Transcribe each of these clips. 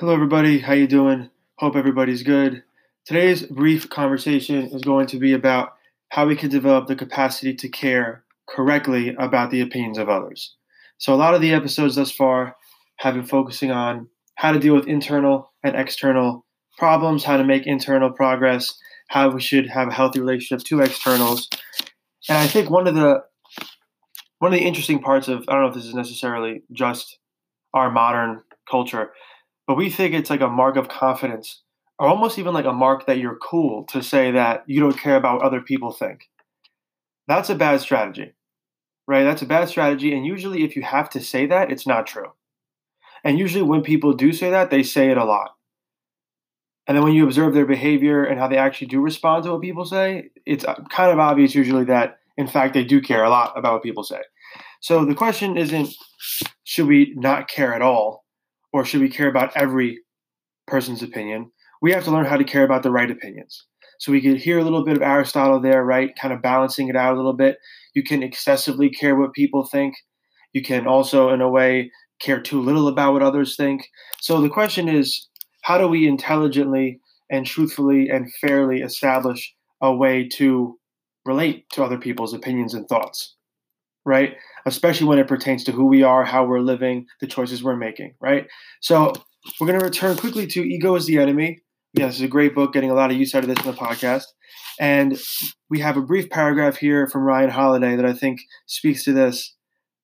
Hello, everybody. How you doing? Hope everybody's good. Today's brief conversation is going to be about how we can develop the capacity to care correctly about the opinions of others. So, a lot of the episodes thus far have been focusing on how to deal with internal and external problems, how to make internal progress, how we should have a healthy relationship to externals. And I think one of the one of the interesting parts of I don't know if this is necessarily just our modern culture, but we think it's like a mark of confidence or almost even like a mark that you're cool to say that you don't care about what other people think. That's a bad strategy, right? That's a bad strategy. And usually, if you have to say that, it's not true. And usually, when people do say that, they say it a lot. And then when you observe their behavior and how they actually do respond to what people say, it's uh, kind of obvious usually that, in fact, they do care a lot about what people say. So the question isn't should we not care at all? Or should we care about every person's opinion? We have to learn how to care about the right opinions. So we could hear a little bit of Aristotle there, right? Kind of balancing it out a little bit. You can excessively care what people think. You can also, in a way, care too little about what others think. So the question is how do we intelligently and truthfully and fairly establish a way to relate to other people's opinions and thoughts? Right? Especially when it pertains to who we are, how we're living, the choices we're making, right? So we're going to return quickly to Ego is the Enemy. Yeah, this is a great book, getting a lot of use out of this in the podcast. And we have a brief paragraph here from Ryan Holiday that I think speaks to this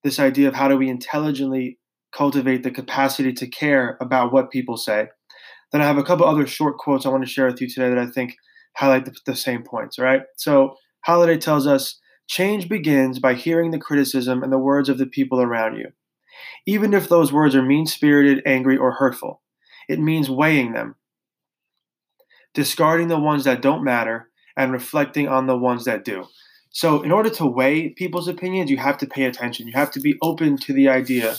this idea of how do we intelligently cultivate the capacity to care about what people say. Then I have a couple other short quotes I want to share with you today that I think highlight the, the same points. Right. So Holiday tells us Change begins by hearing the criticism and the words of the people around you. Even if those words are mean spirited, angry, or hurtful, it means weighing them, discarding the ones that don't matter, and reflecting on the ones that do. So, in order to weigh people's opinions, you have to pay attention. You have to be open to the idea.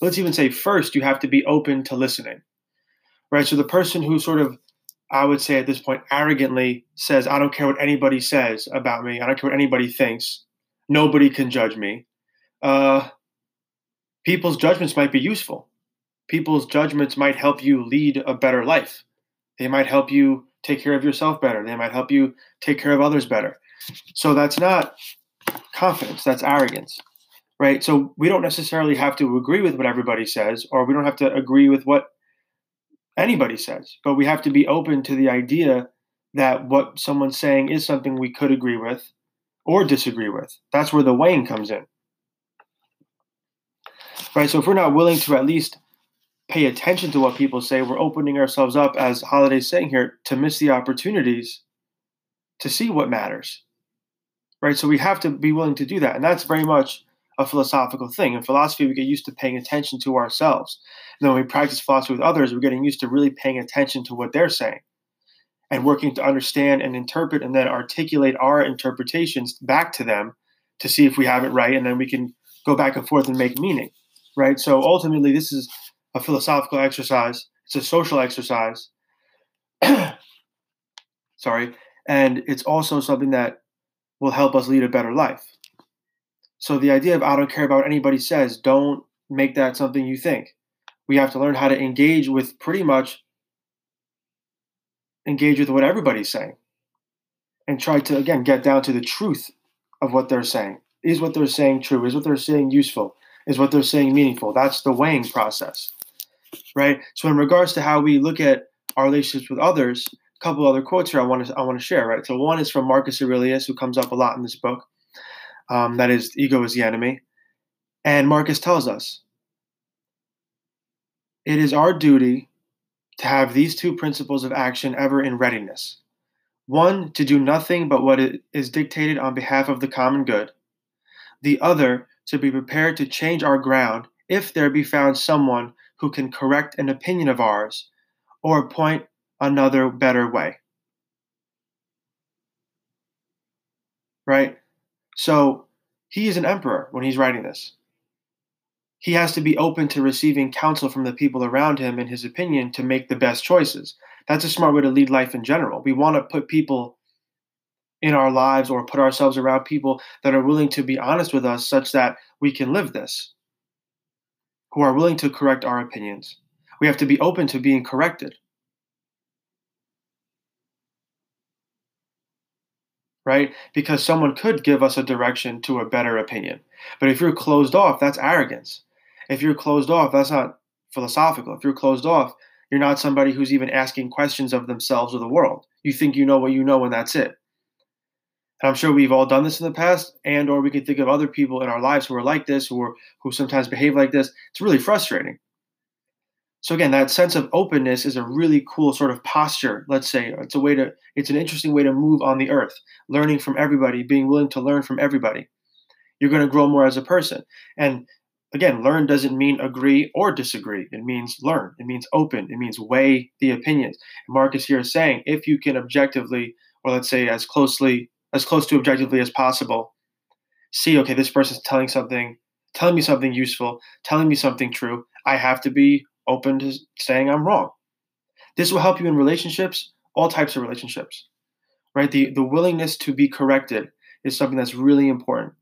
Let's even say, first, you have to be open to listening. Right? So, the person who sort of I would say at this point, arrogantly says, I don't care what anybody says about me. I don't care what anybody thinks. Nobody can judge me. Uh, people's judgments might be useful. People's judgments might help you lead a better life. They might help you take care of yourself better. They might help you take care of others better. So that's not confidence, that's arrogance, right? So we don't necessarily have to agree with what everybody says, or we don't have to agree with what anybody says, but we have to be open to the idea that what someone's saying is something we could agree with or disagree with. That's where the weighing comes in. Right? So if we're not willing to at least pay attention to what people say, we're opening ourselves up, as Holiday's saying here, to miss the opportunities to see what matters. Right? So we have to be willing to do that. And that's very much a philosophical thing. In philosophy, we get used to paying attention to ourselves. And then when we practice philosophy with others, we're getting used to really paying attention to what they're saying and working to understand and interpret and then articulate our interpretations back to them to see if we have it right. And then we can go back and forth and make meaning, right? So ultimately, this is a philosophical exercise, it's a social exercise. Sorry. And it's also something that will help us lead a better life. So the idea of I don't care about what anybody says, don't make that something you think. We have to learn how to engage with pretty much engage with what everybody's saying and try to again get down to the truth of what they're saying. Is what they're saying true? Is what they're saying useful? Is what they're saying meaningful? That's the weighing process. Right? So in regards to how we look at our relationships with others, a couple other quotes here I want to I want to share, right? So one is from Marcus Aurelius, who comes up a lot in this book. Um, that is, ego is the enemy. And Marcus tells us it is our duty to have these two principles of action ever in readiness one, to do nothing but what is dictated on behalf of the common good, the other, to be prepared to change our ground if there be found someone who can correct an opinion of ours or point another better way. Right? So he is an emperor when he's writing this. He has to be open to receiving counsel from the people around him, in his opinion, to make the best choices. That's a smart way to lead life in general. We want to put people in our lives or put ourselves around people that are willing to be honest with us such that we can live this, who are willing to correct our opinions, We have to be open to being corrected. Right? Because someone could give us a direction to a better opinion. But if you're closed off, that's arrogance. If you're closed off, that's not philosophical. If you're closed off, you're not somebody who's even asking questions of themselves or the world. You think you know what you know, and that's it. And I'm sure we've all done this in the past, and or we can think of other people in our lives who are like this, who are who sometimes behave like this. It's really frustrating. So again, that sense of openness is a really cool sort of posture. Let's say it's a way to, it's an interesting way to move on the earth, learning from everybody, being willing to learn from everybody. You're going to grow more as a person. And again, learn doesn't mean agree or disagree. It means learn. It means open. It means weigh the opinions. Marcus here is saying if you can objectively, or let's say as closely as close to objectively as possible. See, okay, this person's telling something, telling me something useful, telling me something true. I have to be open to saying I'm wrong. This will help you in relationships, all types of relationships. Right? The the willingness to be corrected is something that's really important.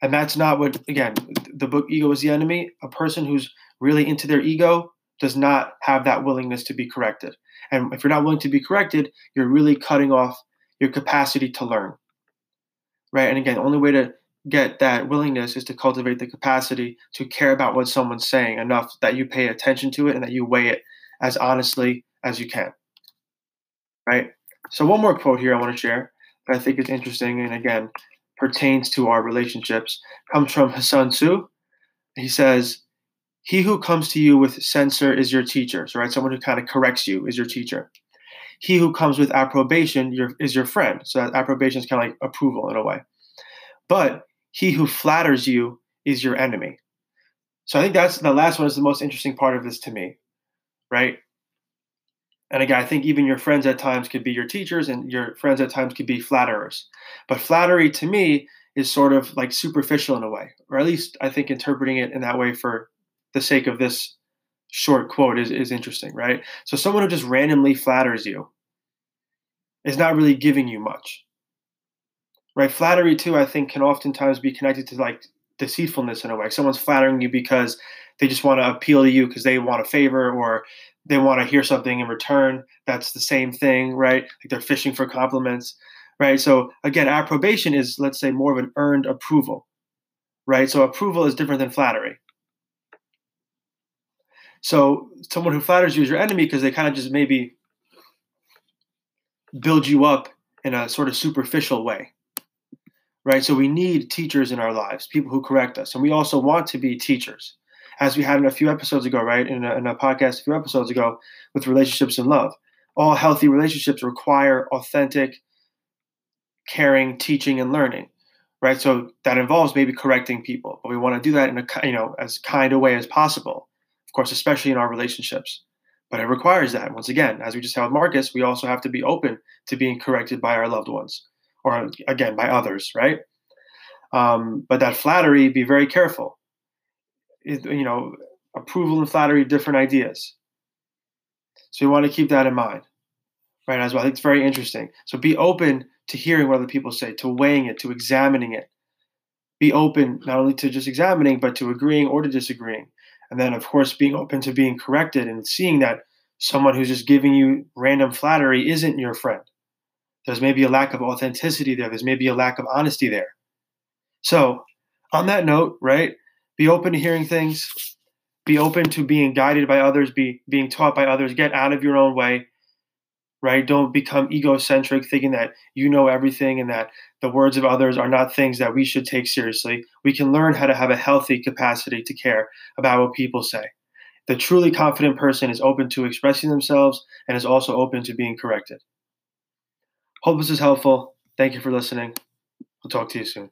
And that's not what again, the book Ego is the Enemy, a person who's really into their ego does not have that willingness to be corrected. And if you're not willing to be corrected, you're really cutting off your capacity to learn. Right? And again, the only way to get that willingness is to cultivate the capacity to care about what someone's saying enough that you pay attention to it and that you weigh it as honestly as you can. Right? So, one more quote here I want to share that I think is interesting and again pertains to our relationships comes from Sun Tzu. He says, He who comes to you with censor is your teacher. So, right, someone who kind of corrects you is your teacher he who comes with approbation your, is your friend. So that approbation is kind of like approval in a way. But he who flatters you is your enemy. So I think that's the last one is the most interesting part of this to me, right? And again, I think even your friends at times could be your teachers, and your friends at times could be flatterers. But flattery to me is sort of like superficial in a way, or at least I think interpreting it in that way for the sake of this short quote is, is interesting, right? So someone who just randomly flatters you is not really giving you much. Right? Flattery too, I think, can oftentimes be connected to like deceitfulness in a way. Someone's flattering you because they just want to appeal to you because they want a favor or they want to hear something in return. That's the same thing, right? Like they're fishing for compliments, right? So again, approbation is, let's say, more of an earned approval, right? So approval is different than flattery. So someone who flatters you is your enemy because they kind of just maybe build you up in a sort of superficial way. Right? So we need teachers in our lives, people who correct us. And we also want to be teachers, as we had in a few episodes ago, right? In a, in a podcast a few episodes ago with relationships and love. All healthy relationships require authentic, caring, teaching, and learning. Right? So that involves maybe correcting people, but we want to do that in a you know as kind a way as possible of course, especially in our relationships. But it requires that. Once again, as we just had with Marcus, we also have to be open to being corrected by our loved ones, or again, by others, right? Um, but that flattery, be very careful. It, you know, approval and flattery, different ideas. So you want to keep that in mind, right? As well, I think it's very interesting. So be open to hearing what other people say, to weighing it, to examining it. Be open not only to just examining, but to agreeing or to disagreeing. And then, of course, being open to being corrected and seeing that someone who's just giving you random flattery isn't your friend. There's maybe a lack of authenticity there, there's maybe a lack of honesty there. So, on that note, right, be open to hearing things, be open to being guided by others, be being taught by others, get out of your own way, right? Don't become egocentric, thinking that you know everything and that the words of others are not things that we should take seriously. We can learn how to have a healthy capacity to care about what people say. The truly confident person is open to expressing themselves and is also open to being corrected. Hope this is helpful. Thank you for listening. We'll talk to you soon.